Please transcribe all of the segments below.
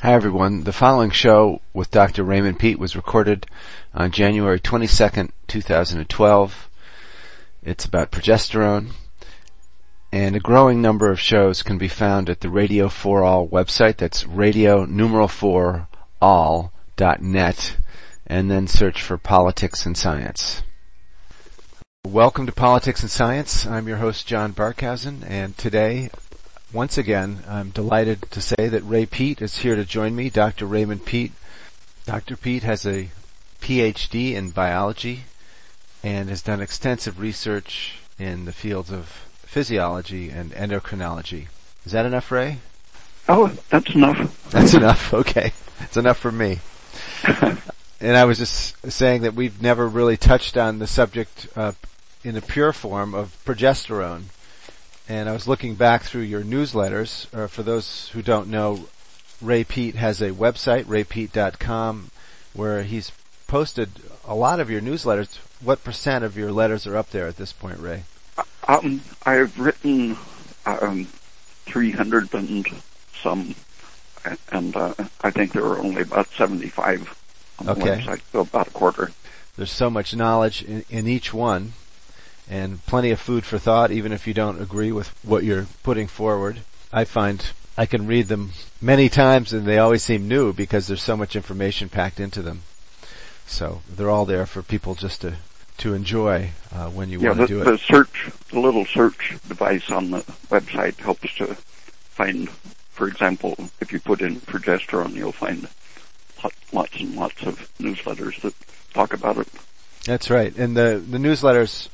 Hi everyone. The following show with Dr. Raymond Peat was recorded on January 22nd, 2012. It's about progesterone. And a growing number of shows can be found at the Radio for All website. That's radio numeral 4 all dot net and then search for politics and science. Welcome to Politics and Science. I'm your host John Barkhausen and today once again, I'm delighted to say that Ray Peat is here to join me, Dr. Raymond Peat. Dr. Peat has a PhD in biology and has done extensive research in the fields of physiology and endocrinology. Is that enough, Ray? Oh, that's enough. That's enough. Okay. It's enough for me. and I was just saying that we've never really touched on the subject uh, in a pure form of progesterone and I was looking back through your newsletters. Uh, for those who don't know, Ray Peat has a website, raypeat.com, where he's posted a lot of your newsletters. What percent of your letters are up there at this point, Ray? Um, I've written um, 300 and some, and uh, I think there are only about 75 on okay. the website, so about a quarter. There's so much knowledge in, in each one and plenty of food for thought, even if you don't agree with what you're putting forward. I find I can read them many times and they always seem new because there's so much information packed into them. So they're all there for people just to to enjoy uh, when you yeah, want to do it. The search, the little search device on the website helps to find, for example, if you put in progesterone, you'll find lots and lots of newsletters that talk about it. That's right, and the the newsletters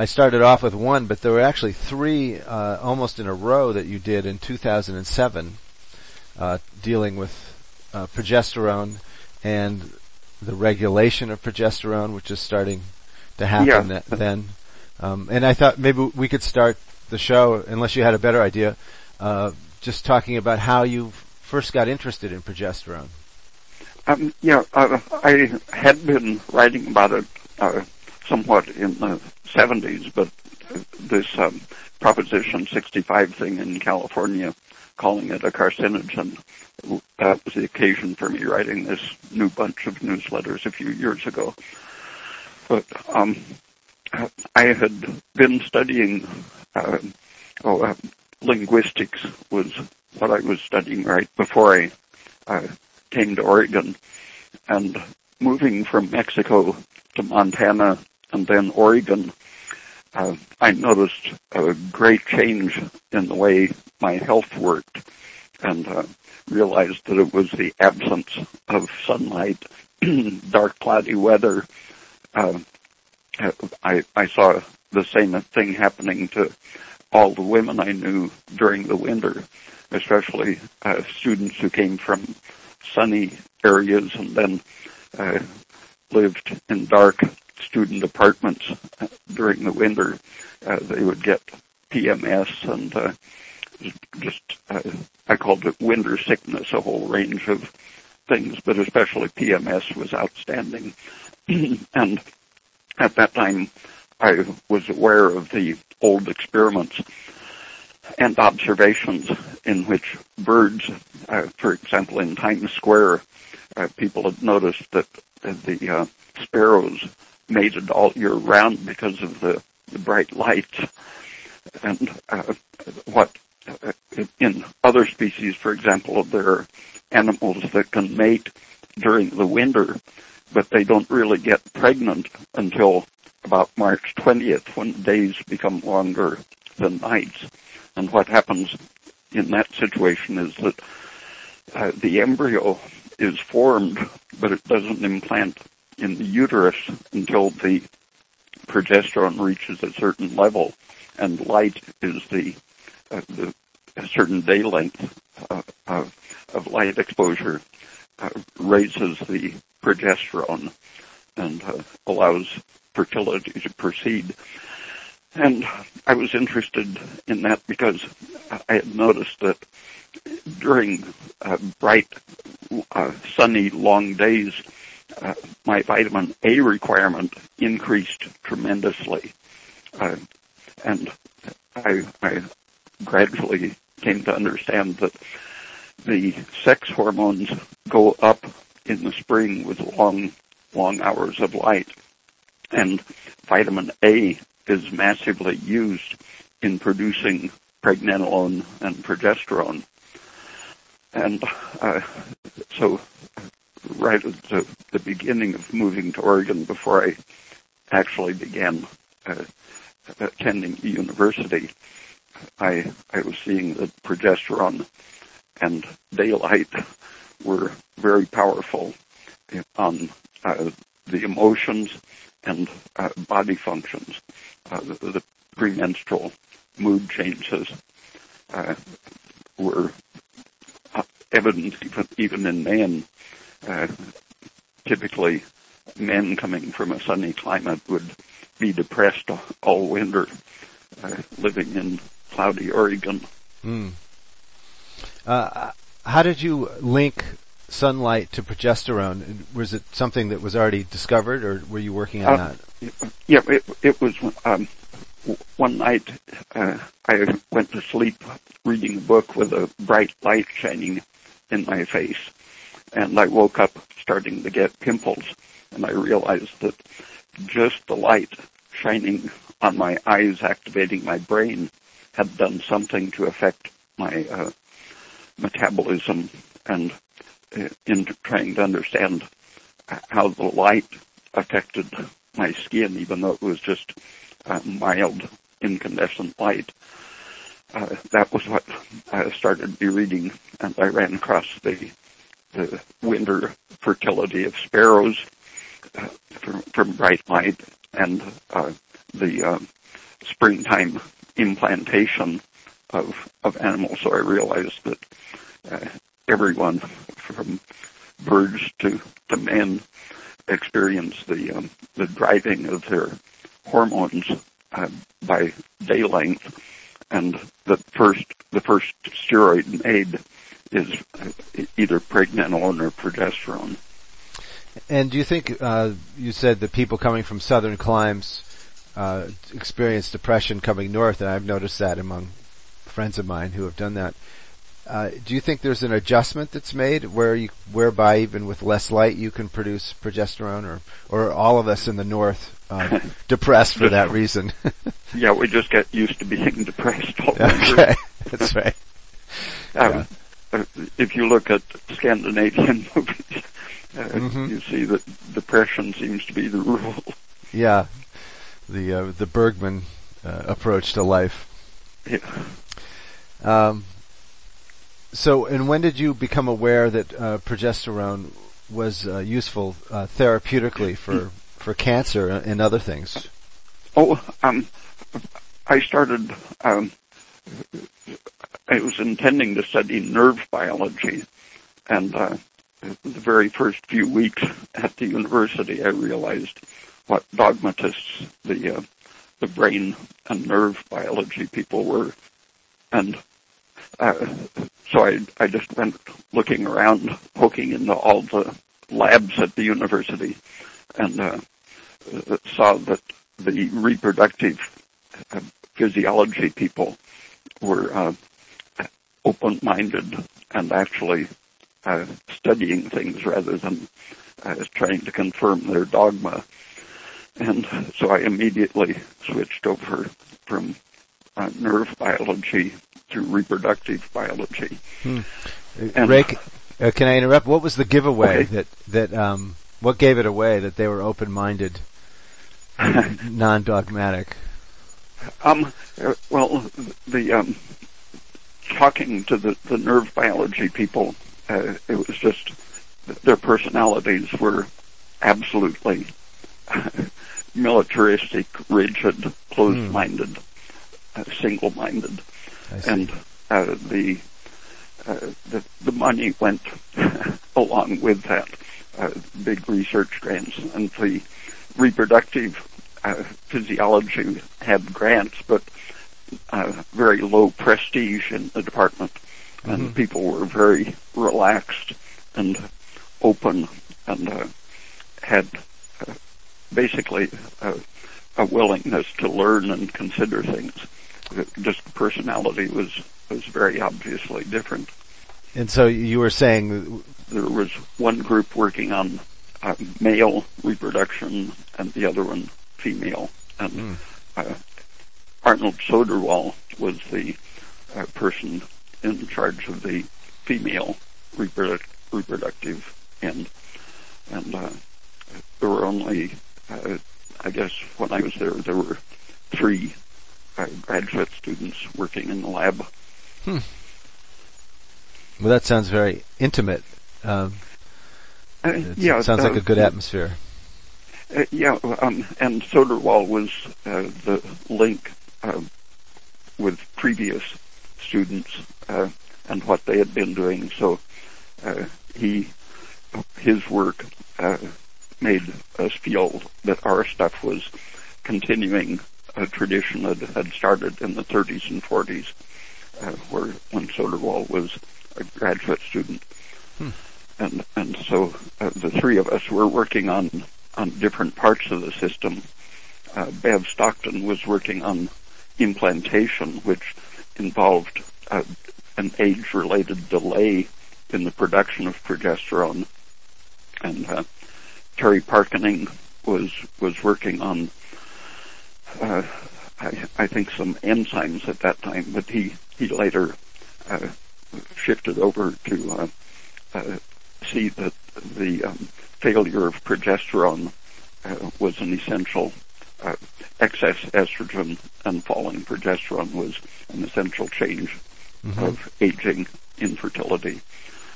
I started off with one, but there were actually three uh, almost in a row that you did in 2007, uh, dealing with uh, progesterone and the regulation of progesterone, which is starting to happen yeah. then. Um, and I thought maybe we could start the show, unless you had a better idea, uh, just talking about how you first got interested in progesterone. Um, yeah, uh, I had been writing about it uh, somewhat in the 70s, but this um, Proposition 65 thing in California, calling it a carcinogen, that was the occasion for me writing this new bunch of newsletters a few years ago. But um, I had been studying, uh, oh, uh, linguistics was what I was studying right before I uh, came to Oregon, and moving from Mexico to Montana and then Oregon, uh, I noticed a great change in the way my health worked and uh, realized that it was the absence of sunlight, dark cloudy weather. Uh, I, I saw the same thing happening to all the women I knew during the winter, especially uh, students who came from sunny areas and then uh, lived in dark student apartments uh, during the winter. Uh, they would get PMS and uh, just uh, I called it winter sickness, a whole range of things, but especially PMS was outstanding. and at that time, I was aware of the old experiments and observations in which birds, uh, for example, in Times Square, uh, people had noticed that the uh, sparrows mated all year round because of the, the bright lights. And uh, what uh, in other species, for example, there are animals that can mate during the winter, but they don't really get pregnant until about March 20th when days become longer than nights. And what happens in that situation is that uh, the embryo is formed, but it doesn't implant in the uterus until the progesterone reaches a certain level, and light is the, uh, the a certain day length uh, of, of light exposure uh, raises the progesterone and uh, allows fertility to proceed. And I was interested in that because I had noticed that during uh, bright, uh, sunny, long days, uh, my vitamin A requirement increased tremendously. Uh, and I, I gradually came to understand that the sex hormones go up in the spring with long, long hours of light. And vitamin A is massively used in producing pregnenolone and progesterone. And uh, so right at the, the, beginning of moving to Oregon before I actually began uh, attending university, I, I was seeing that progesterone and daylight were very powerful on uh, the emotions and uh, body functions. Uh, the, the, premenstrual mood changes uh, were uh, evident even, even in men. Uh, typically, men coming from a sunny climate would be depressed all winter, living in cloudy Oregon. Mm. Uh, how did you link sunlight to progesterone? Was it something that was already discovered, or were you working on uh, that? Yeah, it, it was. Um, one night, uh, I went to sleep reading a book with a bright light shining in my face, and I woke up starting to get pimples, and I realized that just the light shining on my eyes, activating my brain, had done something to affect my uh, metabolism and uh, in trying to understand how the light affected my skin, even though it was just uh, mild incandescent light. Uh, that was what I started be reading, and I ran across the the winter fertility of sparrows uh, from, from, bright light and uh, the uh, springtime implantation of of animals. So I realized that uh, everyone from birds to to men experience the um, the driving of their hormones uh, by day length, and the first the first steroid made is either pregnenolone or progesterone. And do you think uh, you said that people coming from southern climes uh, experience depression coming north, and I've noticed that among friends of mine who have done that. Uh, do you think there's an adjustment that's made where you, whereby even with less light you can produce progesterone, or or all of us in the north uh, depressed for that reason? yeah, we just get used to being depressed all Okay, that's right. Um, yeah. Uh, if you look at Scandinavian movies, uh, mm-hmm. you see that depression seems to be the rule. Yeah, the uh, the Bergman approach to life. Yeah. Um, so, and when did you become aware that uh, progesterone was uh, useful uh, therapeutically for for cancer and other things? Oh, um, I started. Um, I was intending to study nerve biology, and uh, the very first few weeks at the university, I realized what dogmatists the uh, the brain and nerve biology people were, and uh, so I, I just went looking around, poking into all the labs at the university, and uh, saw that the reproductive uh, physiology people were uh, open-minded and actually uh, studying things rather than uh, trying to confirm their dogma. And so I immediately switched over from uh, nerve biology to reproductive biology. Hmm. And, Ray, uh, can I interrupt? What was the giveaway okay. that that um, what gave it away that they were open-minded, non-dogmatic? Um, uh, well, the um, talking to the, the nerve biology people, uh, it was just their personalities were absolutely militaristic, rigid, closed-minded, hmm. uh, single-minded and uh, the, uh, the the money went along with that. Uh, big research grants and the reproductive uh, physiology had grants, but uh, very low prestige in the department, mm-hmm. and people were very relaxed and open and uh, had uh, basically a willingness to learn and consider things just personality was was very obviously different. And so you were saying there was one group working on uh, male reproduction and the other one female. And mm. uh, Arnold Soderwall was the uh, person in charge of the female reproduc- reproductive end. And uh, there were only, uh, I guess, when I was there, there were three uh, graduate students working in the lab. Hmm. Well, that sounds very intimate. Um, uh, yeah, sounds uh, like a good atmosphere. Uh, yeah, um, and Soderwall was uh, the link uh, with previous students uh, and what they had been doing. So he, his work made us feel that our stuff was continuing a tradition that had started in the 30s and 40s, where when Soderwall was a graduate student. Hmm. And, and so uh, the three of us were working on, on different parts of the system. Uh, Bev Stockton was working on implantation, which involved uh, an age-related delay in the production of progesterone. And uh, Terry Parkening was was working on, uh, I, I, think, some enzymes at that time, but he he later uh, shifted over to uh, uh, see that the um, failure of progesterone was an essential excess estrogen and falling progesterone was an essential change mm-hmm. of aging infertility.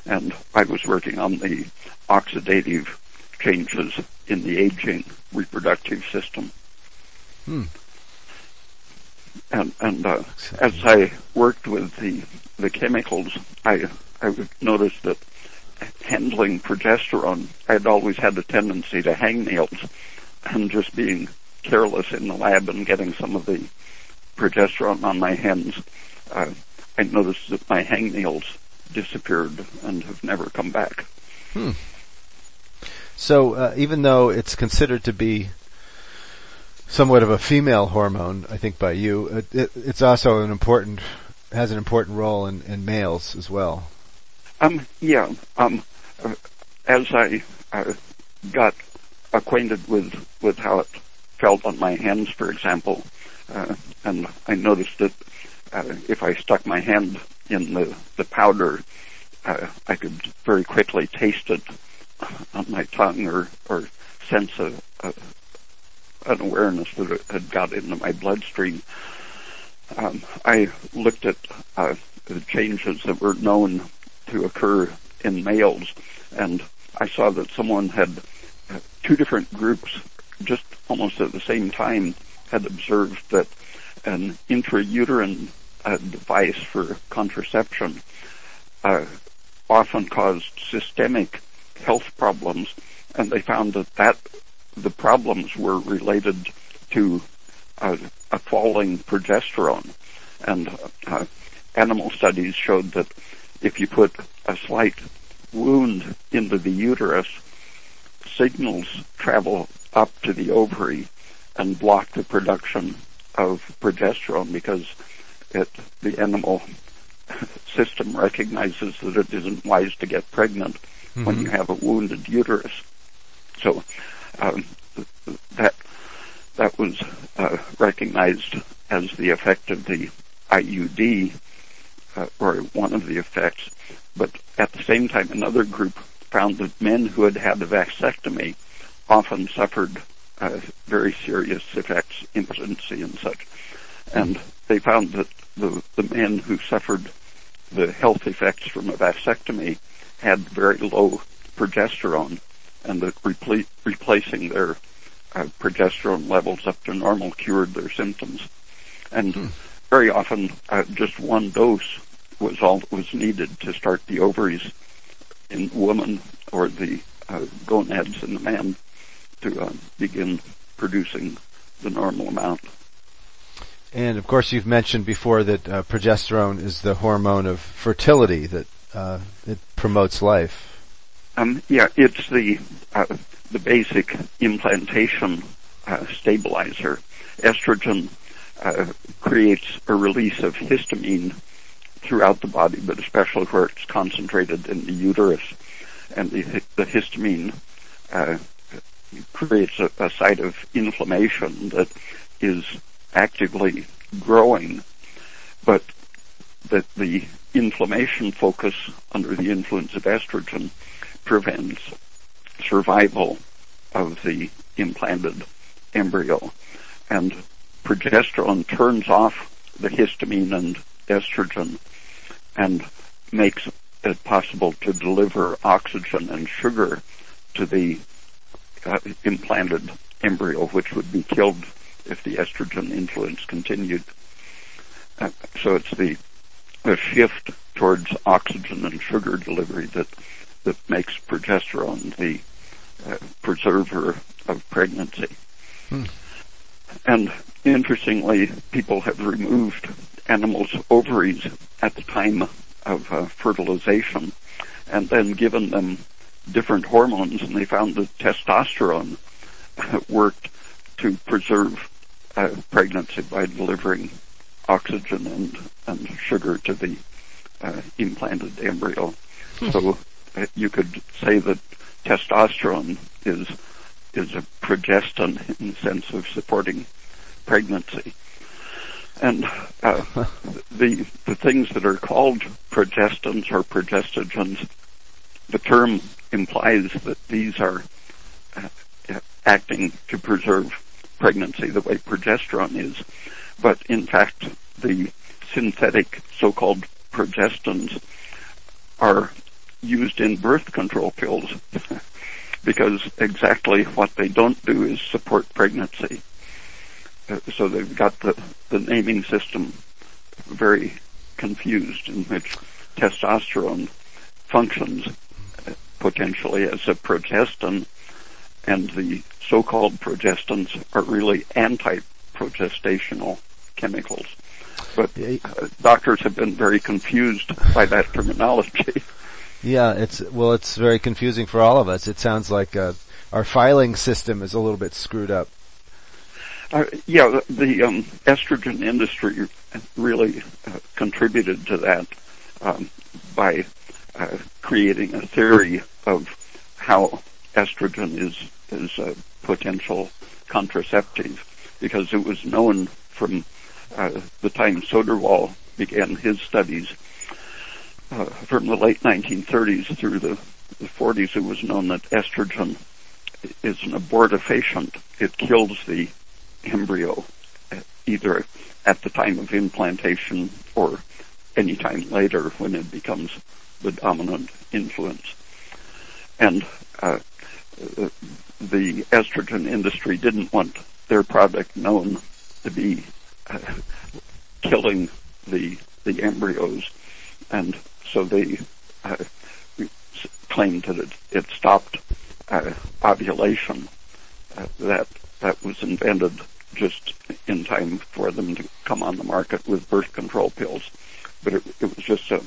And I was working on the oxidative changes in the aging reproductive system. Hmm. And, and uh, as I worked with the the chemicals, I I noticed that handling progesterone, I had always had the tendency to hang nails and just being careless in the lab and getting some of the progesterone on my hands. Uh, I noticed that my hangnails disappeared and have never come back. Hmm. So uh, even though it's considered to be somewhat of a female hormone, I think by you, it, it, it's also an important has an important role in, in males as well. Um, yeah. Um, uh, as I uh, got acquainted with with how it felt on my hands, for example, uh, and I noticed that uh, if I stuck my hand in the the powder, uh, I could very quickly taste it on my tongue or or sense a, a an awareness that it had got into my bloodstream. Um, I looked at uh, the changes that were known to occur in males, and I saw that someone had uh, two different groups just almost at the same time had observed that an intrauterine uh, device for contraception uh, often caused systemic health problems, and they found that that the problems were related to uh, a falling progesterone, and uh, animal studies showed that if you put a slight wound into the uterus, signals travel up to the ovary and block the production of progesterone because it, the animal system recognizes that it isn't wise to get pregnant mm-hmm. when you have a wounded uterus. So um, that that was uh, recognized as the effect of the IUD uh, or one of the effects. But at the same time, another group found that men who had had a vasectomy often suffered uh, very serious effects, impotency and such. And they found that the, the men who suffered the health effects from a vasectomy had very low progesterone and that repl- replacing their uh, progesterone levels up to normal cured their symptoms. And hmm very often uh, just one dose was all that was needed to start the ovaries in woman or the uh, gonads in the man to uh, begin producing the normal amount. And of course, you've mentioned before that uh, progesterone is the hormone of fertility that uh, it promotes life. Um, yeah, it's the uh, the basic implantation uh, stabilizer. Estrogen uh, creates a release of histamine throughout the body, but especially where it's concentrated in the uterus. And the, the histamine uh, creates a, a site of inflammation that is actively growing, but that the inflammation focus under the influence of estrogen prevents survival of the implanted embryo. And progesterone turns off the histamine and estrogen and makes it possible to deliver oxygen and sugar to the uh, implanted embryo, which would be killed if the estrogen influence continued. Uh, so it's the, the shift towards oxygen and sugar delivery that that makes progesterone the uh, preserver of pregnancy. Hmm. And interestingly, people have removed animals' ovaries at the time of uh, fertilization and then given them different hormones and they found that testosterone worked to preserve uh, pregnancy by delivering oxygen and, and sugar to the uh, implanted embryo. Hmm. So uh, you could say that testosterone is is a progestin in the sense of supporting pregnancy. And uh, the the things that are called progestins or progestogens, the term implies that these are uh, acting to preserve pregnancy the way progesterone is. But in fact, the synthetic so-called progestins are used in birth control pills because exactly what they don't do is support pregnancy. Uh, so they've got the, the naming system very confused in which testosterone functions potentially as a progestin and the so-called progestins are really anti-progestational chemicals. But uh, doctors have been very confused by that terminology. Yeah, it's well, it's very confusing for all of us. It sounds like uh, our filing system is a little bit screwed up. Uh, yeah, the, the um, estrogen industry really uh, contributed to that um, by uh, creating a theory of how estrogen is is a potential contraceptive, because it was known from uh, the time Soderwall began his studies uh, from the late 1930s through the, the 40s, it was known that estrogen is an abortifacient. It kills the embryo either at the time of implantation or any time later when it becomes the dominant influence. And uh, the estrogen industry didn't want their product known to be uh, killing the the embryos, and so they uh, claimed that it, it stopped uh, ovulation. Uh, that that was invented just in time for them to come on the market with birth control pills, but it, it was just a,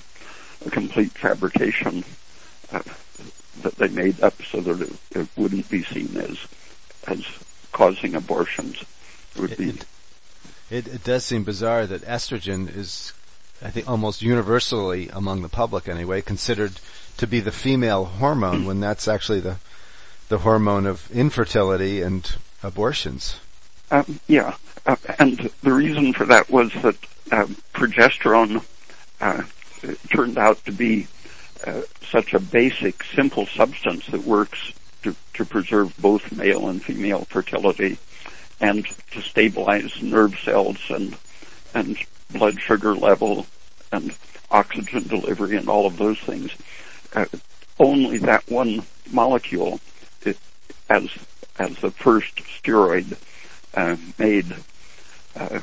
a complete fabrication uh, that they made up so that it, it, wouldn't be seen as as causing abortions. It would be. It, it does seem bizarre that estrogen is I think almost universally among the public anyway, considered to be the female hormone when that's actually the the hormone of infertility and abortions. Um, yeah, uh, and the reason for that was that uh, progesterone uh, turned out to be uh, such a basic, simple substance that works to, to preserve both male and female fertility and to stabilize nerve cells and and blood sugar level and oxygen delivery and all of those things. Uh, only that one molecule, it, as as the first steroid uh, made uh,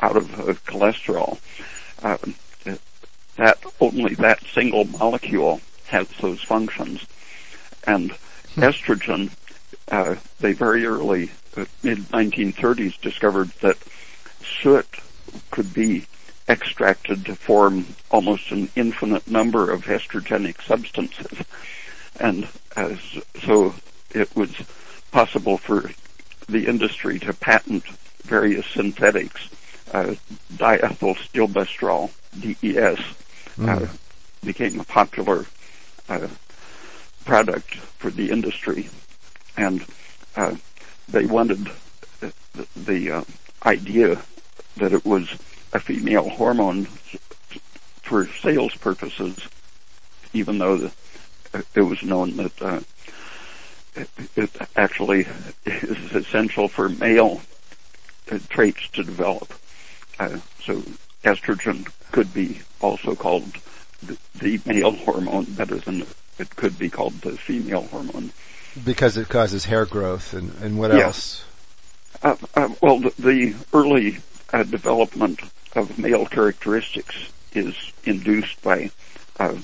out of uh, cholesterol, uh, that only that single molecule has those functions, and hmm. estrogen. Uh, they very early, mid 1930s, discovered that soot could be extracted to form almost an infinite number of estrogenic substances. And uh, so it was possible for the industry to patent various synthetics, uh, diethyl stilbestrol DES uh, became a popular uh, product for the industry, and uh, they wanted the, the idea that it was a female hormone for sales purposes, even though the, it was known that uh, it, it actually is essential for male uh, traits to develop. Uh, so estrogen could be also called the, male hormone better than it could be called the female hormone. Because it causes hair growth and, and what else? Uh, uh, well, the, the early uh, development of male characteristics is induced by uh,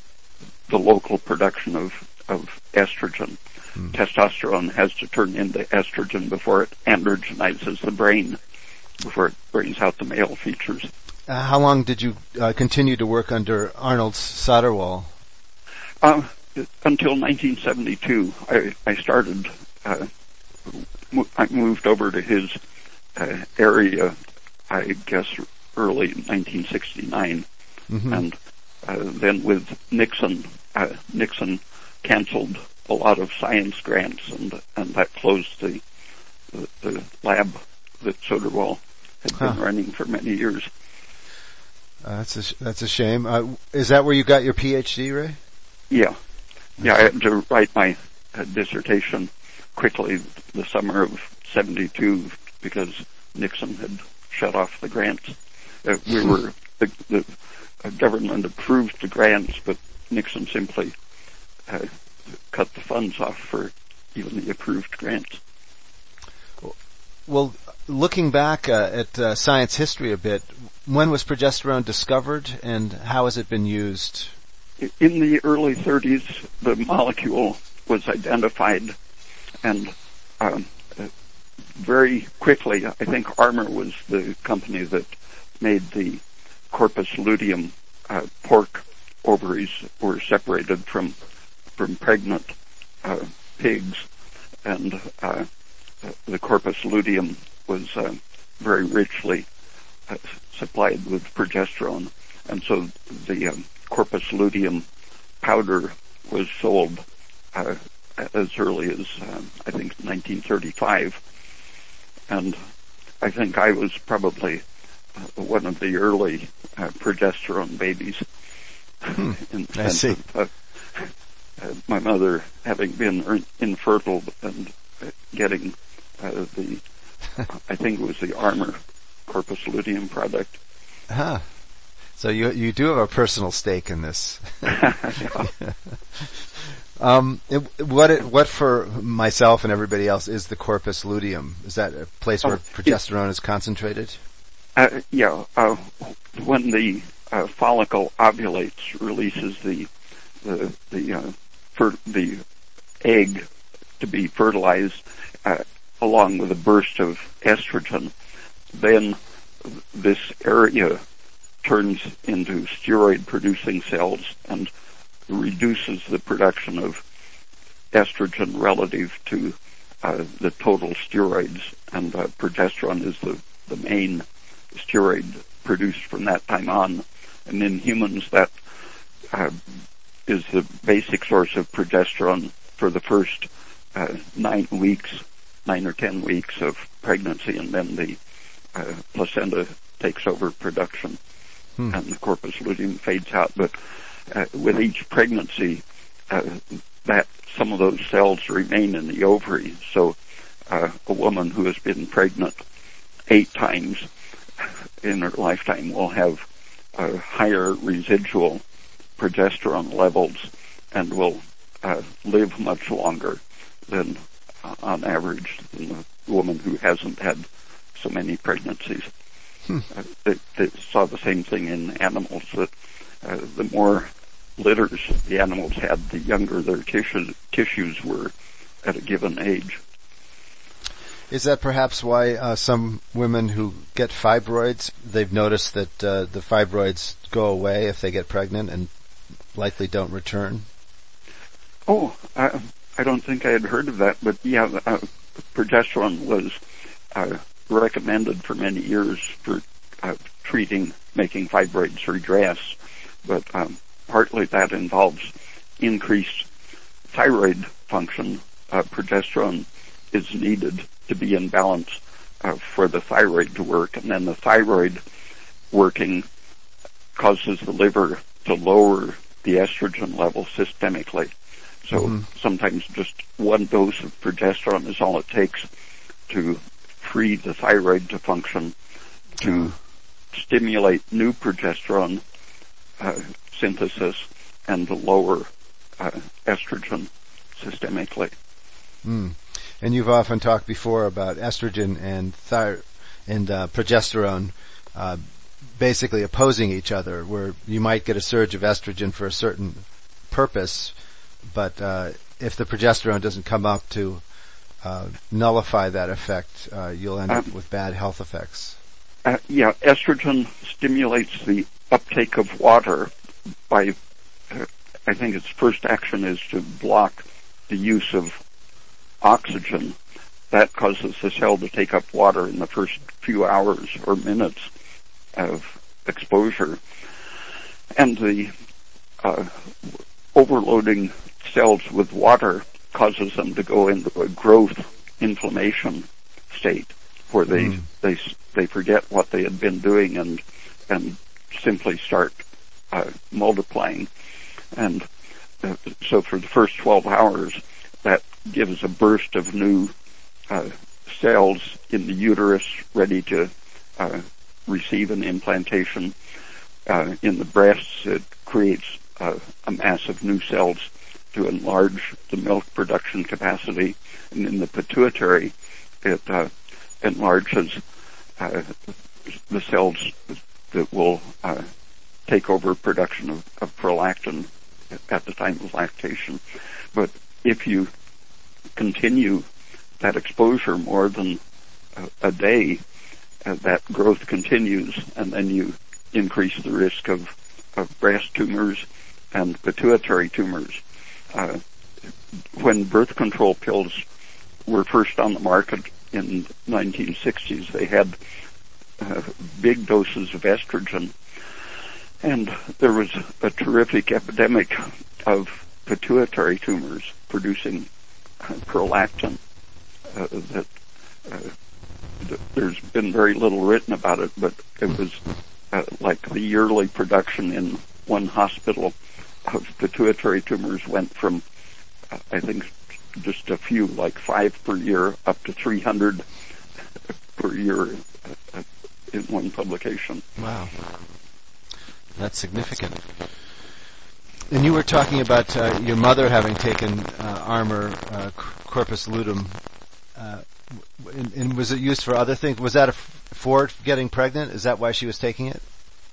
the local production of, of estrogen. Hmm. Testosterone has to turn into estrogen before it androgenizes the brain, before it brings out the male features. Uh, how long did you uh, continue to work under Arnold Soderwall? Uh, until 1972. I, I started, uh, I moved over to his uh, area, I guess, early 1969. Mm-hmm. And uh, then with Nixon, Nixon canceled a lot of science grants and, and that closed the, the, the lab that Soderwall had huh. been running for many years. Uh, that's a that's a shame. Uh, is that where you got your PhD, Ray? Yeah, yeah. I had to write my uh, dissertation quickly the summer of '72 because Nixon had shut off the grants. Uh, we were the, the uh, government approved the grants, but Nixon simply uh, cut the funds off for even the approved grants. Well, looking back at science history a bit, when was progesterone discovered and how has it been used? In the early 30s, the molecule was identified and um, very quickly, I think Armour was the company that made the corpus luteum uh, pork ovaries were separated from from pregnant uh, pigs, and uh, the corpus luteum was uh, very richly uh, supplied with progesterone, and so the um, corpus luteum powder was sold uh, as early as um, I think 1935, and I think I was probably uh, one of the early uh, progesterone babies. Hmm, in I see. uh, my mother having been infertile and uh, getting uh, the, I think it was the Armour corpus luteum product. Huh. So you you do have a personal stake in this. um, it, what it, what for myself and everybody else is the corpus luteum? Is that a place where oh, progesterone is concentrated? Uh, yeah. Uh, when the uh, follicle ovulates, releases the the the uh, fer- the egg to be fertilized, uh, along with a burst of estrogen. Then this area turns into steroid producing cells and reduces the production of estrogen relative to uh, the total steroids and uh, progesterone is the, the main steroid produced from that time on. And in humans that uh, is the basic source of progesterone for the first uh, nine weeks nine or ten weeks of pregnancy and then the uh, placenta takes over production hmm. and the corpus luteum fades out. But uh, with each pregnancy, uh, that some of those cells remain in the ovary. So uh, a woman who has been pregnant eight times in her lifetime will have uh, higher residual progesterone levels and will uh, live much longer than on average than the woman who hasn't had so many pregnancies. Hmm. Uh, they, they, saw the same thing in animals that uh, the more litters the animals had, the younger their tissues, tissues were at a given age. Is that perhaps why uh, some women who get fibroids, they've noticed that uh, the fibroids go away if they get pregnant and likely don't return? Oh, I, don't think I had heard of that, but yeah, uh, progesterone was uh, recommended for many years for uh, treating making fibroids redress, but um, partly that involves increased thyroid function. Uh, progesterone is needed to be in balance uh, for the thyroid to work, and then the thyroid working causes the liver to lower the estrogen level systemically. So mm-hmm. sometimes just one dose of progesterone is all it takes to free the thyroid to function, to stimulate new progesterone uh, synthesis, and lower uh, estrogen systemically. Mm. And you've often talked before about estrogen and thyroid and uh, progesterone uh, basically opposing each other, where you might get a surge of estrogen for a certain purpose, but uh, if the progesterone doesn't come up to uh, nullify that effect, uh, you'll end up um, with bad health effects. Uh, yeah, estrogen stimulates the uptake of water by, uh, I think its first action is to block the use of oxygen. That causes the cell to take up water in the first few hours or minutes of exposure. And the uh, overloading cells with water causes them to go into a growth inflammation state where they mm. they they forget what they had been doing and and simply start uh, multiplying and uh, so for the first 12 hours that gives a burst of new uh, cells in the uterus ready to uh, receive an implantation uh, in the breasts it creates uh, a mass of new cells to enlarge the milk production capacity, and in the pituitary, it uh, enlarges uh, the cells that will uh, take over production of, of, prolactin at the time of lactation. But if you continue that exposure more than a, a day, uh, that growth continues, and then you increase the risk of, of breast tumors and pituitary tumors uh, when birth control pills were first on the market in 1960s, they had uh, big doses of estrogen, and there was a terrific epidemic of pituitary tumors producing uh, prolactin. Uh, that uh, there's been very little written about it, but it was uh, like the yearly production in one hospital of pituitary tumors went from, I think, just a few, like five per year, up to 300 per year uh, in one publication. Wow. That's significant. And you were talking about uh, your mother having taken uh, Armour uh, corpus luteum. Uh, and, and, was it used for other things? Was that a, for getting pregnant? Is that why she was taking it?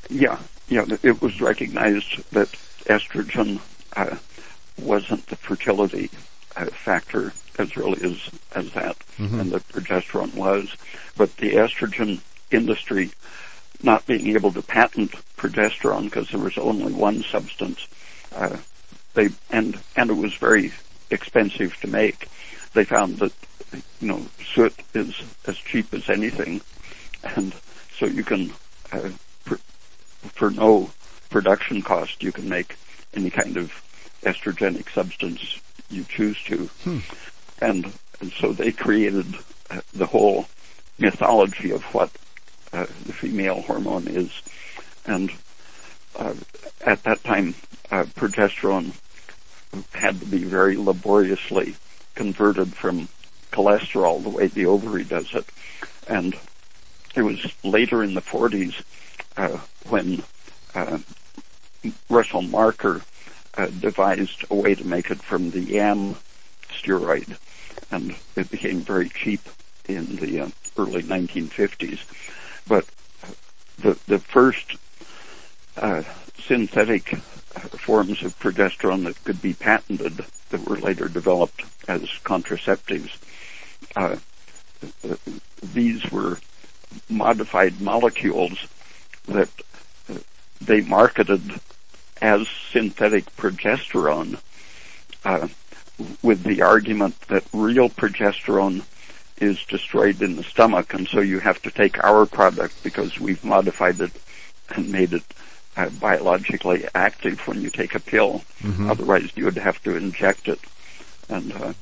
Yeah, yeah. It was recognized that estrogen uh, wasn't the fertility uh, factor as really as as that, mm-hmm. and the progesterone was. But the estrogen industry, not being able to patent progesterone because there was only one substance, uh, they and and it was very expensive to make. They found that you know soot is as cheap as anything, and so you can uh, for, for no production cost, you can make any kind of estrogenic substance you choose to. Hmm. And, and so they created uh, the whole mythology of what uh, the female hormone is. And uh, at that time, uh, progesterone had to be very laboriously converted from cholesterol the way the ovary does it. And it was later in the 40s uh, when uh, Russell Marker uh, devised a way to make it from the yam steroid, and it became very cheap in the uh, early 1950s. But the the first uh, synthetic forms of progesterone that could be patented that were later developed as contraceptives, uh, these were modified molecules that they marketed as synthetic progesterone uh, with the argument that real progesterone is destroyed in the stomach and so you have to take our product because we've modified it and made it uh, biologically active when you take a pill. Mhm. Otherwise, you would have to inject it. And uh,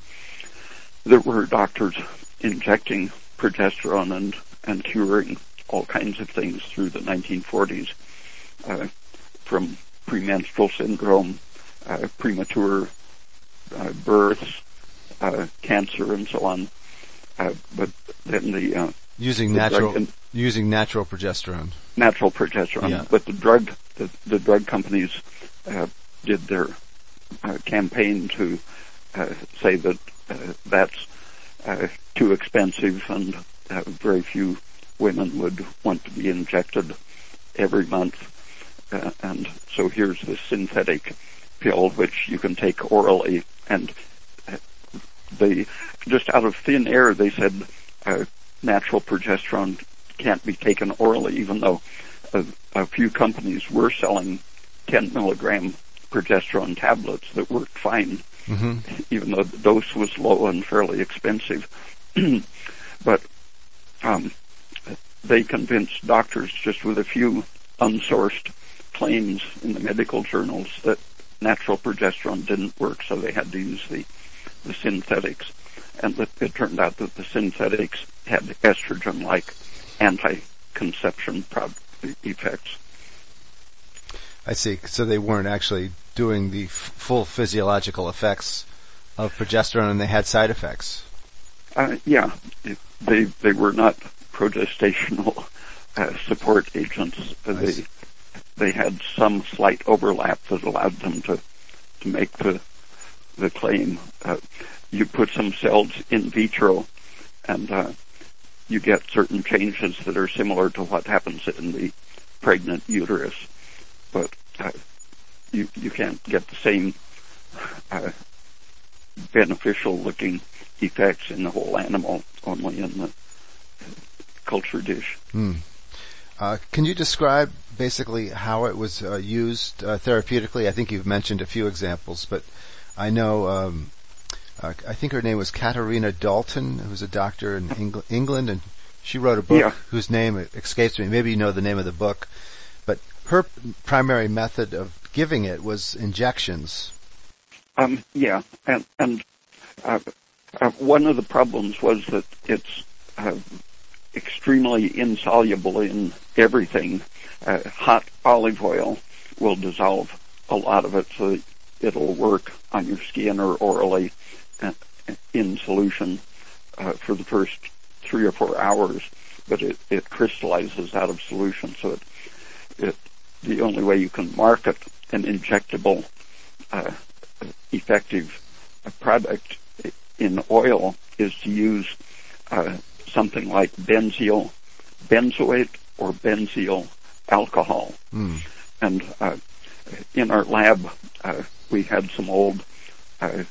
there were doctors injecting progesterone and, and curing all kinds of things through the 1940s, uh, from premenstrual syndrome, uh, premature uh, births, uh, cancer, and so on. Uh, but then the uh, Using the natural, drug using natural progesterone. natural progesterone, Yeah. but the drug the, the drug companies uh, did their uh, campaign to uh, say that uh, that's uh, too expensive and uh, very few women would want to be injected every month. Uh, and so here's this synthetic pill which you can take orally and uh, they just out of thin air they said uh, natural progesterone can't be taken orally even though a, a few companies were selling 10 milligram progesterone tablets that worked fine hmm even though the dose was low and fairly expensive. but um, they convinced doctors just with a few unsourced claims in the medical journals that natural progesterone didn't work, so they had to use the, the synthetics. And it, turned out that the synthetics had estrogen-like anti-conception effects. I see. So they weren't actually doing the f- full physiological effects of progesterone, and they had side effects. Uh, yeah, they they were not progestational uh, support agents. Uh, they. They had some slight overlap that allowed them to to make the the claim. Uh, you put some cells in vitro, and uh, you get certain changes that are similar to what happens in the pregnant uterus, but uh, you you can't get the same uh, beneficial looking effects in the whole animal, only in the culture dish. Hmm. Uh, can you describe basically how it was uh, used uh, therapeutically? I think you've mentioned a few examples, but I know um, uh, I think her name was Katharina Dalton, who was a doctor in Engl- England, and she wrote a book Yeah. whose name escapes me. Maybe you know the name of the book, but her primary method of giving it was injections. Um, yeah, and and uh, uh, one of the problems was that it's uh, extremely insoluble in everything. Uh, hot olive oil will dissolve a lot of it, so it'll work on your skin or orally uh, in solution uh, for the first three or four hours, but it, it crystallizes out of solution. So it, it the only way you can market an injectable uh, effective product in oil is to use uh, something like benzyl benzoate or benzyl alcohol. Hmm. And uh, in our lab, uh, we had some old uh,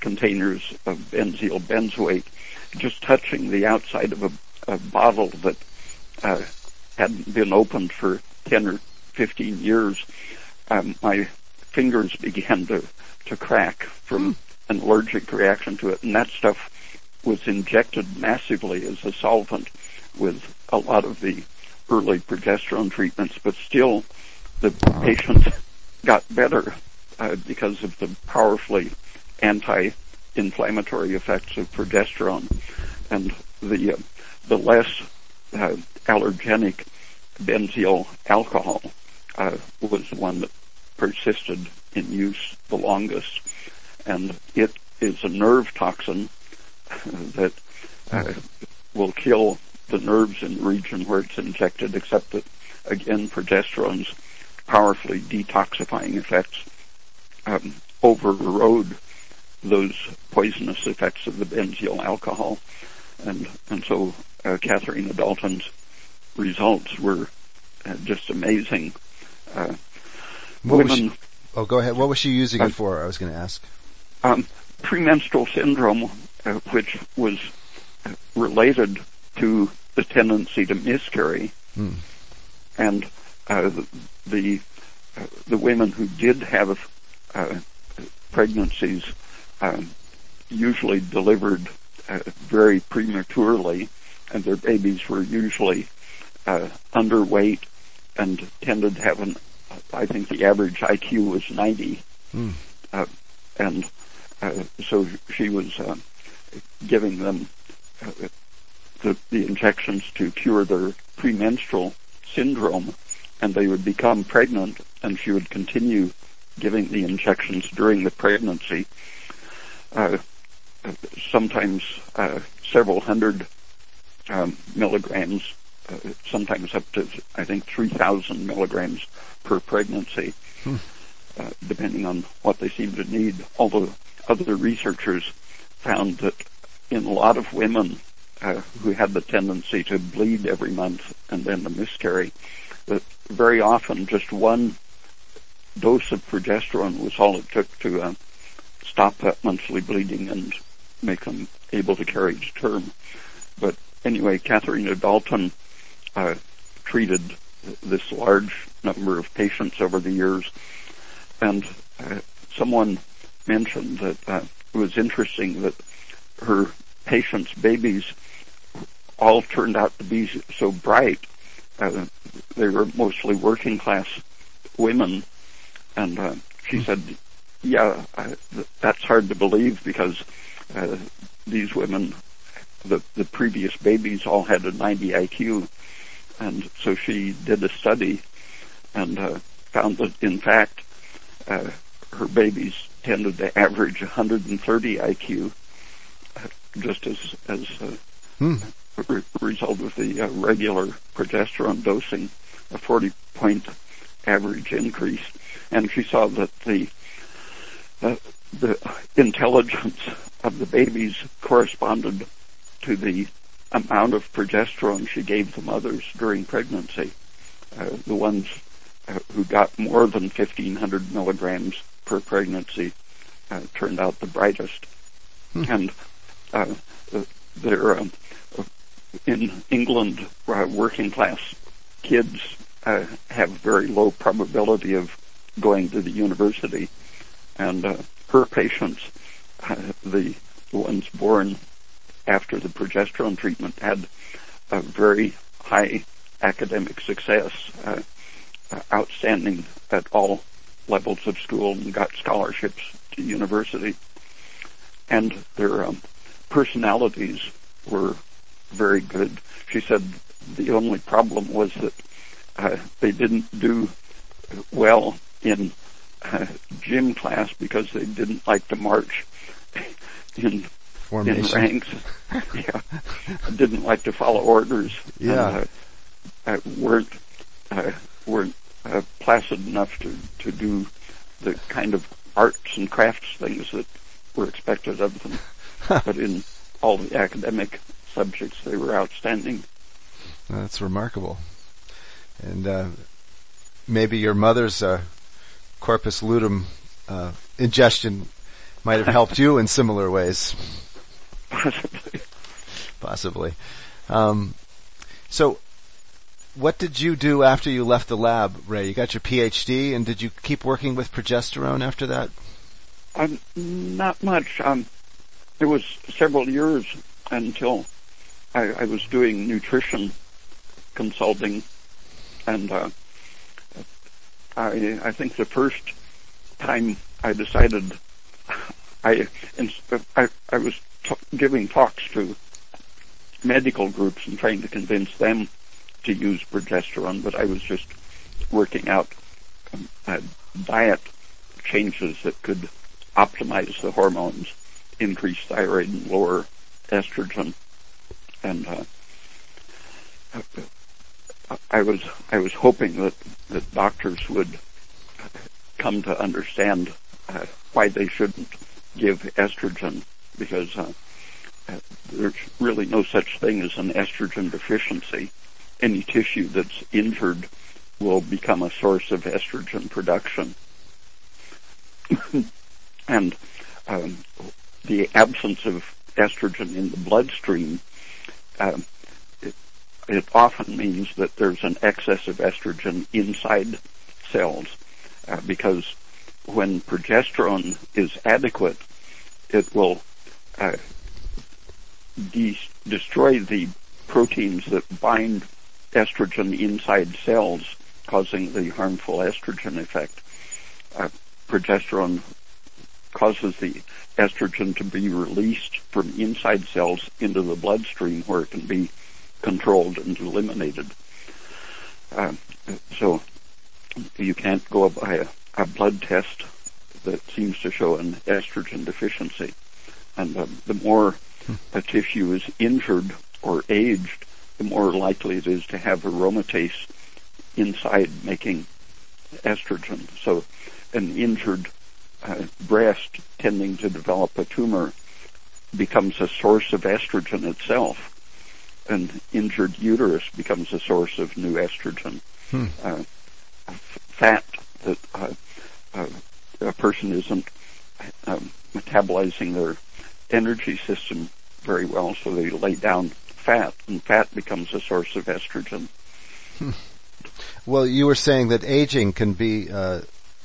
containers of benzyl benzoate. Just touching the outside of a, a bottle that uh, hadn't been opened for 10 or 15 years, um, my fingers began to, to crack from an allergic reaction to it. And that stuff was injected massively as a solvent with a lot of the early progesterone treatments, but still the patient got better uh, because of the powerfully anti-inflammatory effects of progesterone, and the uh, the less uh, allergenic benzyl alcohol uh, was the one that persisted in use the longest, and it is a nerve toxin that uh, will kill the nerves in the region where it's injected, except that again progesterone's powerfully detoxifying effects um, overrode those poisonous effects of the benzyl alcohol, and and so uh, Katharina Dalton's results were uh, just amazing. Uh, What was she, oh, go ahead. What was she using Uh, it for? I was going to ask. um, premenstrual syndrome, uh, which was related to the tendency to miscarry, Hmm. and uh, the the, uh, the women who did have uh, pregnancies um, usually delivered uh, very prematurely, and their babies were usually uh, underweight and tended to have an, I think the average IQ was 90. Hmm. Uh, and uh, so she was uh, giving them uh, the, the injections to cure their premenstrual syndrome, and they would become pregnant, and she would continue giving the injections during the pregnancy. Uh, sometimes uh, several hundred um, milligrams, uh, sometimes up to I think 3,000 milligrams per pregnancy, hmm. uh, depending on what they seem to need. Although other researchers found that in a lot of women uh, who had the tendency to bleed every month and then to miscarry, that very often just one dose of progesterone was all it took to uh, stop that monthly bleeding and make them able to carry to term. But anyway, Katharina Dalton uh, treated this large number of patients over the years, and uh, someone mentioned that uh, it was interesting that her patients' babies all turned out to be so bright. Uh, they were mostly working class women, and uh, she hmm. said, "Yeah, uh, that's hard to believe because uh, these women, the the previous babies, all had a 90 IQ, and so she did a study and uh, found that in fact uh, her babies tended to average 130 IQ, uh, just as as uh, hmm. a result of the uh, regular progesterone dosing, a 40 point average increase, and she saw that the uh, the intelligence of the babies corresponded to the amount of progesterone she gave the mothers during pregnancy. Uh, the ones uh, who got more than 1500 milligrams per pregnancy uh, turned out the brightest. Hmm. And uh, they're um, in England, uh, working class kids uh, have very low probability of going to the university, and her patients the ones born after the progesterone treatment had a very high academic success, uh, uh, outstanding at all levels of school and got scholarships to university. And their um, personalities were very good. She said the only problem was that uh, they didn't do well in uh, gym class because they didn't like to march in Formation. in ranks. yeah, didn't like to follow orders. Yeah, and, uh, weren't uh, weren't uh, placid enough to to do the kind of arts and crafts things that were expected of them. but in all the academic subjects, they were outstanding. That's remarkable. And uh, maybe your mother's uh, corpus luteum uh, ingestion might have helped you in similar ways. Possibly. Possibly. Um, so, what did you do after you left the lab, Ray? You got your PhD, and did you keep working with progesterone after that? Um, not much. Um, it was several years until I, I was doing nutrition consulting, and uh, I, I think the first time I decided I, I, I was t- giving talks to medical groups and trying to convince them to use progesterone, but I was just working out um, uh, diet changes that could optimize the hormones, increase thyroid and lower estrogen, and uh, I was I was hoping that that doctors would come to understand uh, why they shouldn't give estrogen because uh, uh, there's really no such thing as an estrogen deficiency. Any tissue that's injured will become a source of estrogen production. and um, the absence of estrogen in the bloodstream, uh, it, it, often means that there's an excess of estrogen inside cells uh, because when progesterone is adequate, it will uh, de- destroy the proteins that bind estrogen inside cells causing the harmful estrogen effect. Uh, progesterone causes the estrogen to be released from inside cells into the bloodstream where it can be controlled and eliminated. Uh, so you can't go by a, a, blood test that seems to show an estrogen deficiency. And uh, the more a tissue is injured or aged, the more likely it is to have aromatase inside making estrogen. So an injured uh, breast tending to develop a tumor becomes a source of estrogen itself. An injured uterus becomes a source of new estrogen. Hmm. Uh, fat that uh, uh, a person isn't um, metabolizing their energy system very well, so they lay down fat, and fat becomes a source of estrogen. Hmm. Well, you were saying that aging can be uh,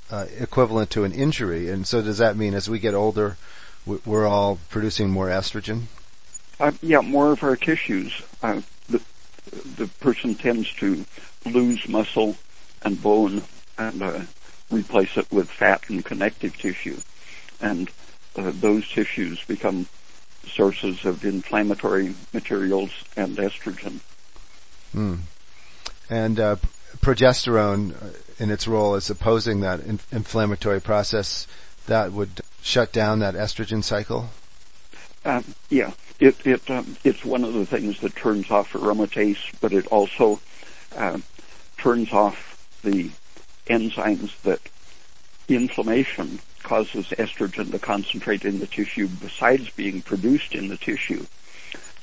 uh, equivalent to an injury, and so does that mean as we get older, we're all producing more estrogen? Uh, yeah, more of our tissues. Uh, the the person tends to lose muscle and bone and uh, replace it with fat and connective tissue, and uh, those tissues become sources of inflammatory materials and estrogen. Hmm. And uh, progesterone, uh, in its role as opposing that in- inflammatory process, that would shut down that estrogen cycle. Um, yeah, it it um, it's one of the things that turns off aromatase, but it also uh, turns off the enzymes that inflammation causes estrogen to concentrate in the tissue besides being produced in the tissue.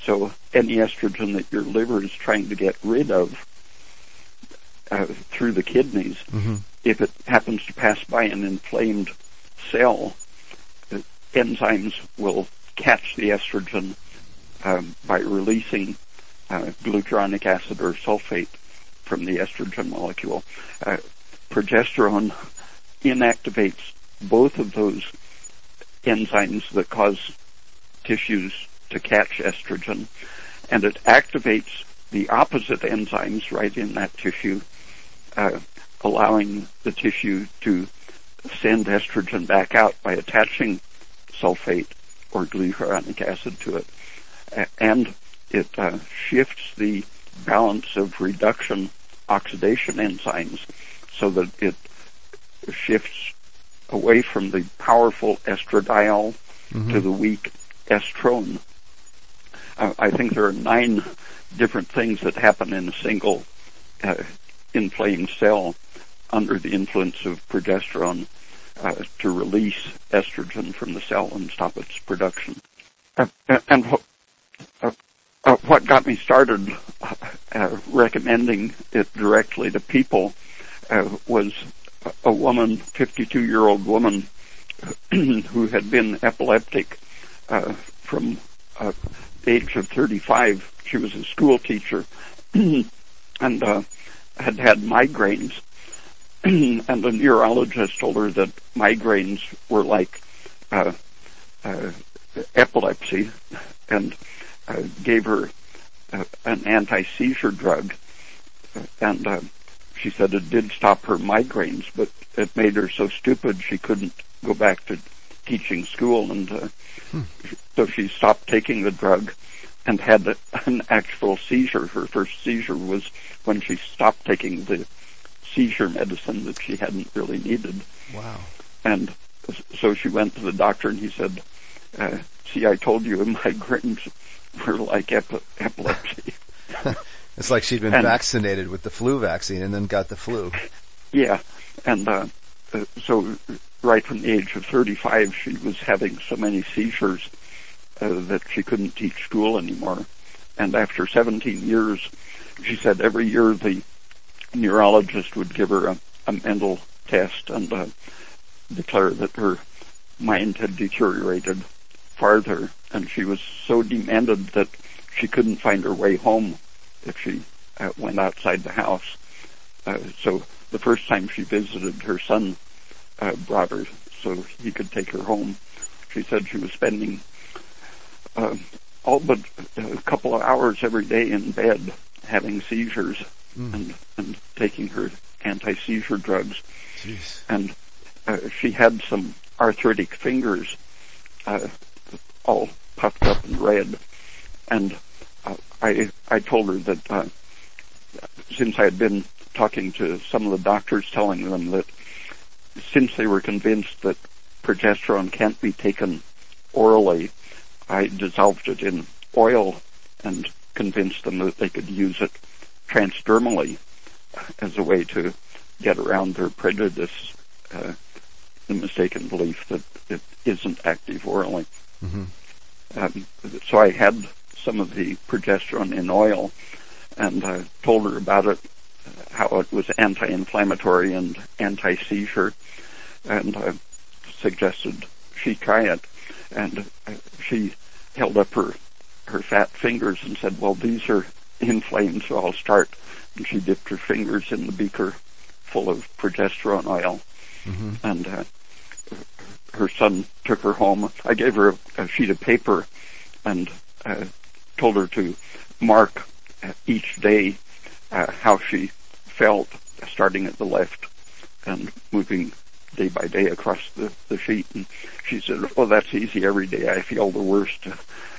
So any estrogen that your liver is trying to get rid of uh, through the kidneys, mm-hmm. if it happens to pass by an inflamed cell, uh, enzymes will catch the estrogen um, by releasing uh, glucuronic acid or sulfate from the estrogen molecule. Uh, progesterone inactivates both of those enzymes that cause tissues to catch estrogen, and it activates the opposite enzymes right in that tissue, uh, allowing the tissue to send estrogen back out by attaching sulfate or glucuronic acid to it. And it uh, shifts the balance of reduction oxidation enzymes so that it shifts away from the powerful estradiol mm-hmm. to the weak estrone. Uh, I think there are nine different things that happen in a single uh, inflamed cell under the influence of progesterone uh, to release estrogen from the cell and stop its production. Uh, and what, uh, uh, what got me started recommending it directly to people was a woman, 52 year old woman, who had been epileptic uh, from uh, age of 35. She was a school teacher and uh, had had migraines. and the neurologist told her that migraines were like uh, uh, epilepsy and uh, gave her an anti-seizure drug. And she said it did stop her migraines, but it made her so stupid she couldn't go back to teaching school, and uh, hmm. so she stopped taking the drug and had an actual seizure. Her first seizure was when she stopped taking the seizure medicine that she hadn't really needed. Wow. And so she went to the doctor and he said, uh, see, I told you migraines were like epilepsy. It's like she'd been and, vaccinated with the flu vaccine and then got the flu. Yeah, and uh, so right from the age of 35, she was having so many seizures uh, that she couldn't teach school anymore. And after 17 years, she said every year the neurologist would give her a, a mental test and uh, declare that her mind had deteriorated farther, and she was so demented that she couldn't find her way home if she uh, went outside the house. Uh, so the first time she visited, her son uh, brought her so he could take her home. She said she was spending uh, all but a couple of hours every day in bed having seizures mm. and, and taking her anti-seizure drugs. Jeez. And uh, she had some arthritic fingers, uh, all puffed up and red. And I I told her that uh, since I had been talking to some of the doctors, telling them that since they were convinced that progesterone can't be taken orally, I dissolved it in oil and convinced them that they could use it transdermally as a way to get around their prejudice, uh, the mistaken belief that it isn't active orally. hmm Um, so I had some of the progesterone in oil and uh, told her about it, how it was anti-inflammatory and anti-seizure, and uh, suggested she try it. And uh, she held up her her fat fingers and said, "Well, these are inflamed, so I'll start." And she dipped her fingers in the beaker full of progesterone oil, hmm and uh, her son took her home. I gave her a, a sheet of paper and uh, told her to mark each day uh, how she felt, starting at the left and moving day by day across the, the sheet. And she said, "Oh, that's easy. Every day I feel the worst uh,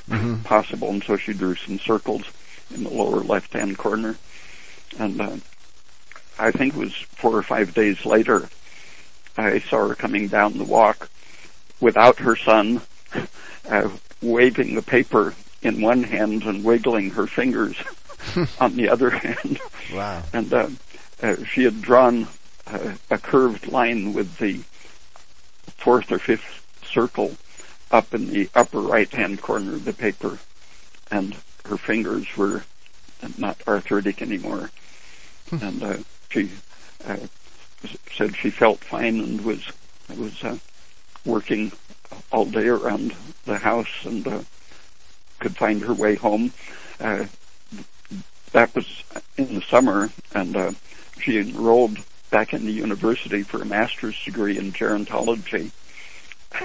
hmm possible." And so she drew some circles in the lower left-hand corner, and uh, I think it was four or five days later, I saw her coming down the walk without her son, uh, waving the paper in one hand and wiggling her fingers on the other hand. Wow. And uh, uh, she had drawn uh, a curved line with the fourth or fifth circle up in the upper right-hand corner of the paper, and her fingers were not arthritic anymore. and uh, she uh, said she felt fine and was was uh, working all day around the house and uh, could find her way home. Uh, that was in the summer, and uh, she enrolled back in the university for a master's degree in gerontology,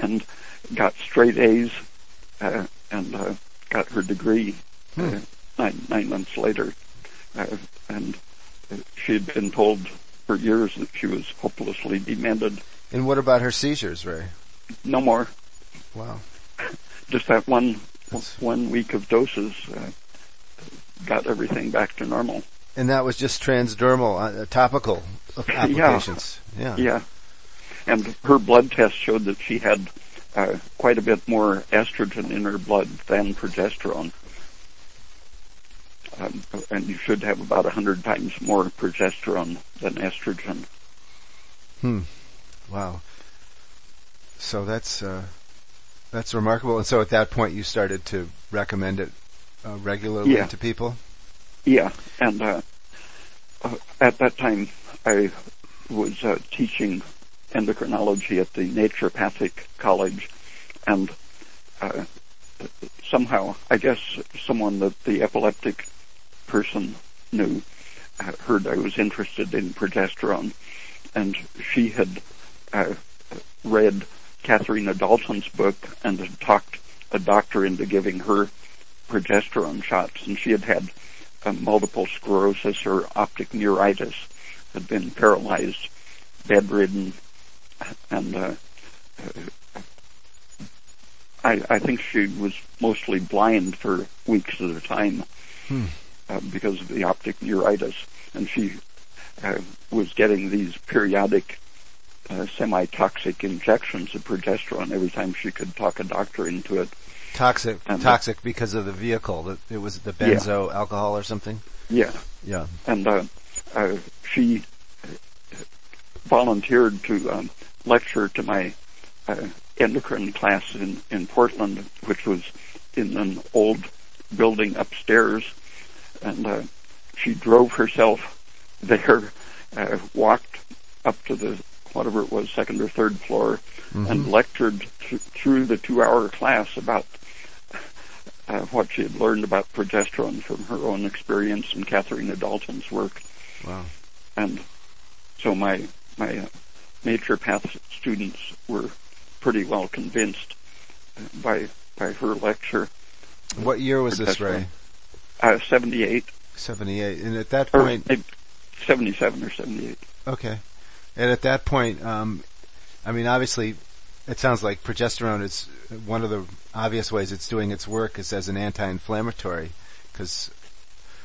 and got straight A's, uh, and uh, got her degree uh, nine nine months later, uh, and uh, she had been told for years that she was hopelessly demented. And what about her seizures, Ray? No more, Wow. just that one one week of doses uh, got everything back to normal. And that was just transdermal, uh, topical applications. Yeah. Yeah. And her blood test showed that she had uh, quite a bit more estrogen in her blood than progesterone. Um, and you should have about a hundred times more progesterone than estrogen. Hmm. Wow. So that's uh, that's remarkable. And so at that point, you started to recommend it uh, regularly Yeah. to people. Yeah, and uh, uh, at that time I was uh, teaching endocrinology at the Naturopathic College, and uh, somehow I guess someone that the epileptic person knew uh, heard I was interested in progesterone, and she had uh, read Katharina Dalton's book and had talked a doctor into giving her progesterone shots, and she had had uh, multiple sclerosis or optic neuritis, had been paralyzed, bedridden, and uh, uh, I, I think she was mostly blind for weeks at a time Hmm. uh, because of the optic neuritis, and she uh, was getting these periodic uh, semi-toxic injections of progesterone every time she could talk a doctor into it. Toxic, And- toxic because of the vehicle. That it was the benzo alcohol or something. Yeah, Yeah. and uh, uh, she volunteered to um, lecture to my uh, endocrine class in, in Portland, which was in an old building upstairs, and uh, she drove herself there, uh, walked up to the whatever it was, second or third floor, and Mhm. lectured th- through the two-hour class about uh, what she had learned about progesterone from her own experience and Katharina Dalton's work. Wow. And so my my uh, naturopath students were pretty well convinced uh, by by her lecture. What year was this, Ray? Uh, 78 Seventy-eight. And at that or point, maybe 77 or 78. Okay. And at that point, um, I mean, obviously, it sounds like progesterone is one of the obvious ways it's doing its work is as an anti-inflammatory, because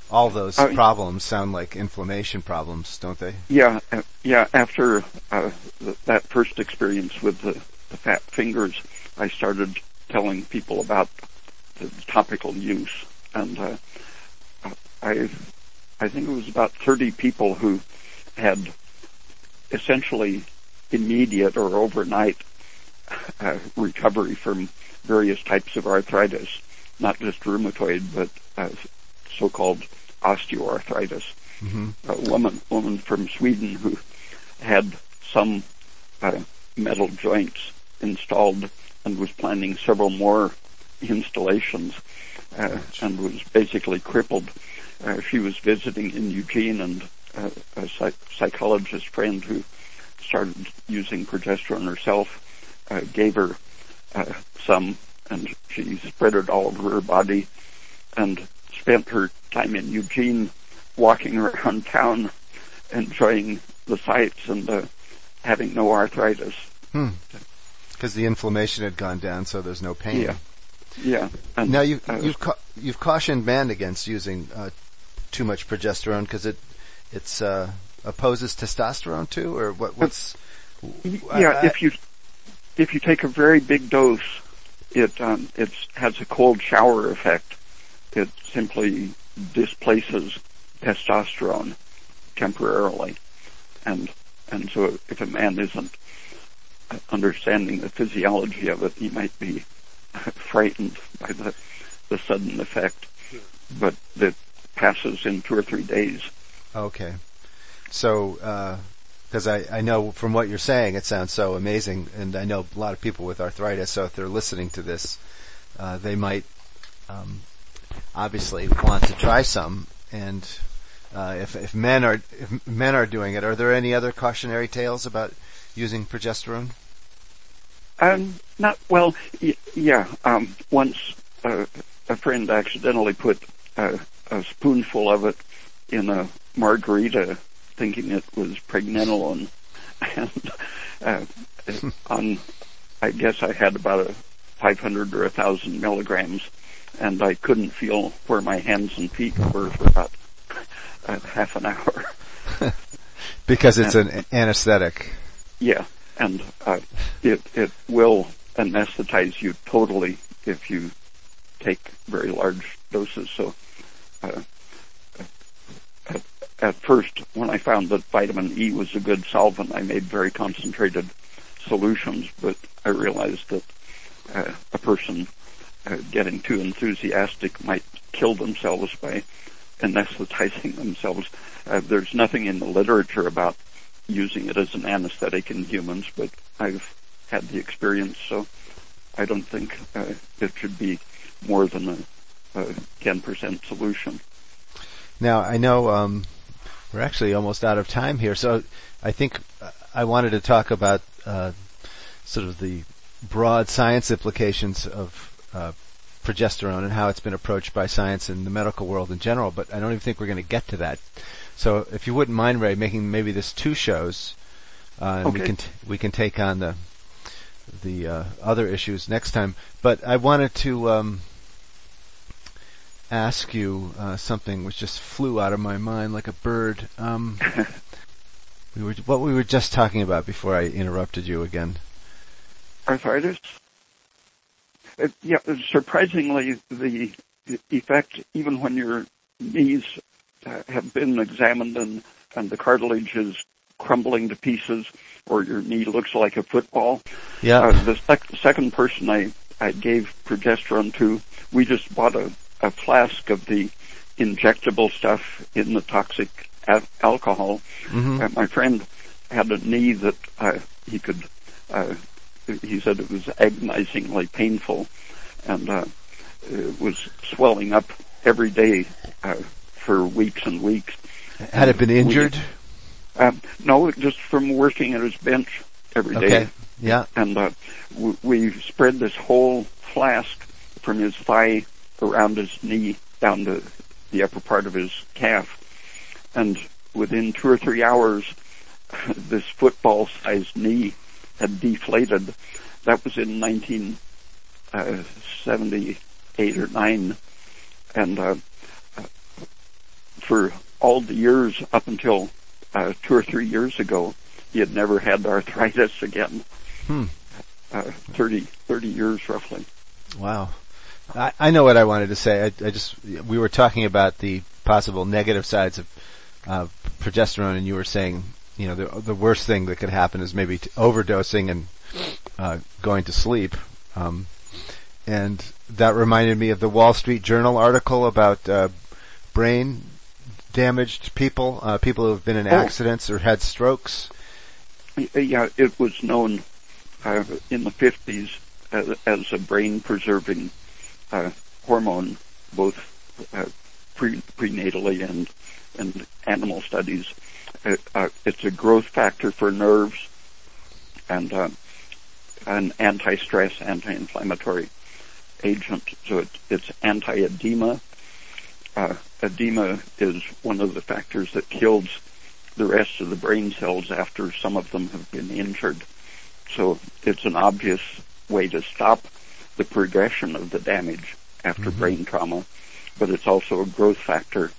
all those uh, problems sound like inflammation problems, don't they? Yeah, uh, yeah. After uh, th- that first experience with the, the fat fingers, I started telling people about the topical use, and uh, I, I think it was about 30 people who had essentially immediate or overnight uh, recovery from various types of arthritis, not just rheumatoid, but uh, so-called osteoarthritis. Mm-hmm. A woman, woman from Sweden who had some uh, metal joints installed and was planning several more installations uh, and was basically crippled. Uh, she was visiting in Eugene and a psych- psychologist friend who started using progesterone herself uh, gave her uh, some and she spread it all over her body and spent her time in Eugene walking around town enjoying the sights and uh, having no arthritis. Hmm. Because the inflammation had gone down, so there's no pain. Yeah. Yeah. And, now you, uh, you've ca- you've cautioned man against using uh, too much progesterone because it it's uh, opposes testosterone too, or what? What's yeah? I, if you if you take a very big dose, it um, it has a cold shower effect. It simply displaces testosterone temporarily, and and so if a man isn't understanding the physiology of it, he might be frightened by the the sudden effect, but that passes in two or three days. Okay, so. Uh because I, I know from what you're saying, it sounds so amazing, and I know a lot of people with arthritis. So if they're listening to this, uh, they might um, obviously want to try some. And uh, if if men are if men are doing it, are there any other cautionary tales about using progesterone? Um, not well. Y- yeah. Um, once uh, a friend accidentally put a spoonful of it in a margarita thinking it was pregnenolone, and uh, on, I guess I had about a 500 or a thousand milligrams, and I couldn't feel where my hands and feet were for about uh, half an hour. because it's and, an anesthetic. Yeah, and uh, it it will anesthetize you totally if you take very large doses. So uh, at first, when I found that vitamin E was a good solvent, I made very concentrated solutions, but I realized that uh, a person uh, getting too enthusiastic might kill themselves by anesthetizing themselves. Uh, there's nothing in the literature about using it as an anesthetic in humans, but I've had the experience, so I don't think uh, it should be more than a, a 10% solution. Now I know um, we're actually almost out of time here, so I think I wanted to talk about uh, sort of the broad science implications of uh, progesterone and how it's been approached by science and the medical world in general. But I don't even think we're going to get to that. So if you wouldn't mind, Ray, making maybe this two shows, uh, and okay. we can t- we can take on the the uh, other issues next time. But I wanted to. Um, ask you uh, something which just flew out of my mind like a bird. Um, we were what we were just talking about before I interrupted you again. Arthritis. It, yeah, surprisingly, the effect, even when your knees uh, have been examined and, and the cartilage is crumbling to pieces, or your knee looks like a football. Yeah. Uh, the sec- second person I I gave progesterone to, we just bought a a flask of the injectable stuff in the toxic a- alcohol. Mm-hmm. Uh, my friend had a knee that uh, he could. Uh, he said it was agonizingly painful, and uh, it was swelling up every day uh, for weeks and weeks. Had it been injured? We, um, no, just from working at his bench every day. Okay. Yeah. And uh, w- we spread this whole flask from his thigh around his knee down to the upper part of his calf. And within two or three hours, this football-sized knee had deflated. That was in 1978 or 9. And uh, for all the years up until uh, two or three years ago, he had never had arthritis again. Hmm. Uh, 30, 30 years roughly. Wow. I, I know what I wanted to say. I, I just we were talking about the possible negative sides of uh, progesterone, and you were saying, you know, the the worst thing that could happen is maybe overdosing and uh, going to sleep. Um, and that reminded me of the Wall Street Journal article about uh, brain damaged people, uh, people who have been in oh. accidents or had strokes. Yeah, it was known uh, in the 50s as, as a brain preserving uh, hormone, both uh, pre- prenatally and and animal studies. It, uh, it's a growth factor for nerves and uh, an anti-stress, anti-inflammatory agent. So it, it's anti-edema. Uh, edema is one of the factors that kills the rest of the brain cells after some of them have been injured. So it's an obvious way to stop the progression of the damage after mm-hmm. brain trauma, but it's also a growth factor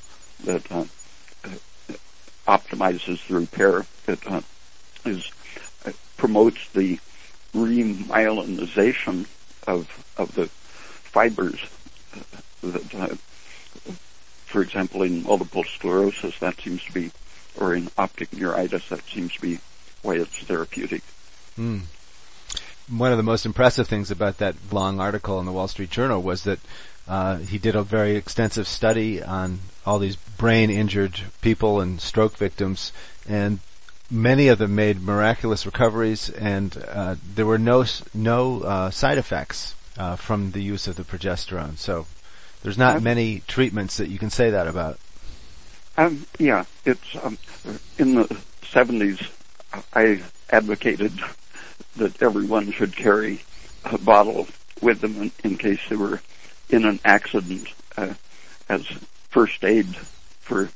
that uh, optimizes the repair. It uh, is uh, promotes the remyelinization of of the fibers. Uh, that, uh, for example, in multiple sclerosis, that seems to be, or in optic neuritis, that seems to be why it's therapeutic. Mm one of the most impressive things about that long article in the Wall Street Journal was that uh, he did a very extensive study on all these brain injured people and stroke victims, and many of them made miraculous recoveries, and uh, there were no no uh, side effects uh, from the use of the progesterone. So there's not many treatments that you can say that about. Um, yeah, it's um, in the 70s. I advocated that everyone should carry a bottle with them in, in case they were in an accident uh, as first aid for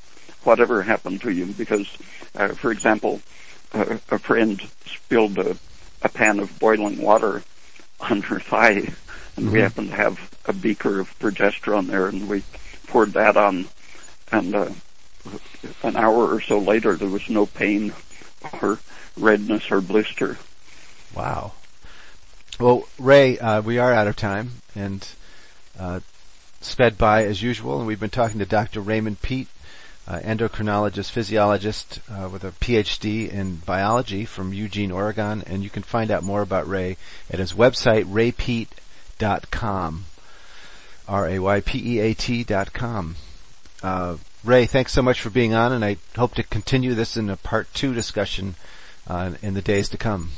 whatever happened to you. Because, uh, for example, uh, a friend spilled a, a pan of boiling water on her thigh, and mm-hmm. we happened to have a beaker of progesterone there, and we poured that on, and uh, an hour or so later, there was no pain or redness or blister. Wow. Well, Ray, uh, we are out of time and uh, sped by as usual, and we've been talking to Dr. Raymond Peat, uh, endocrinologist, physiologist uh, with a PhD in biology from Eugene, Oregon, and you can find out more about Ray at his website, raypeat.com. R-A-Y-P-E-A-T dot com. Uh, Ray, thanks so much for being on, and I hope to continue this in a part two discussion uh, in the days to come.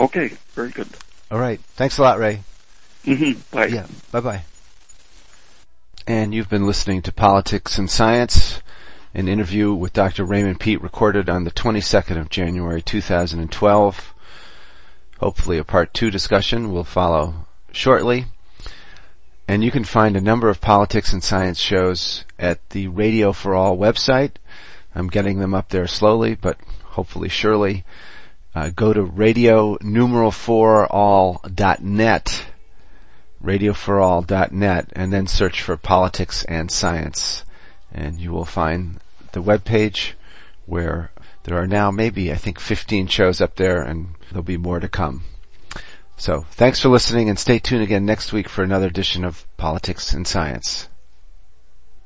Okay, very good. All right. Thanks a lot, Ray. Mm-hmm. Bye. Yeah. Bye bye. And you've been listening to Politics and Science, an interview with Dr. Raymond Peat recorded on the 22nd of January 2012. Hopefully a part two discussion will follow shortly. And you can find a number of politics and science shows at the Radio for All website. I'm getting them up there slowly, but hopefully surely uh, go to radio numeral for all dot net, dot net, and then search for politics and science, and you will find the web page where there are now maybe I think 15 shows up there, and there'll be more to come. So thanks for listening, and stay tuned again next week for another edition of Politics and Science.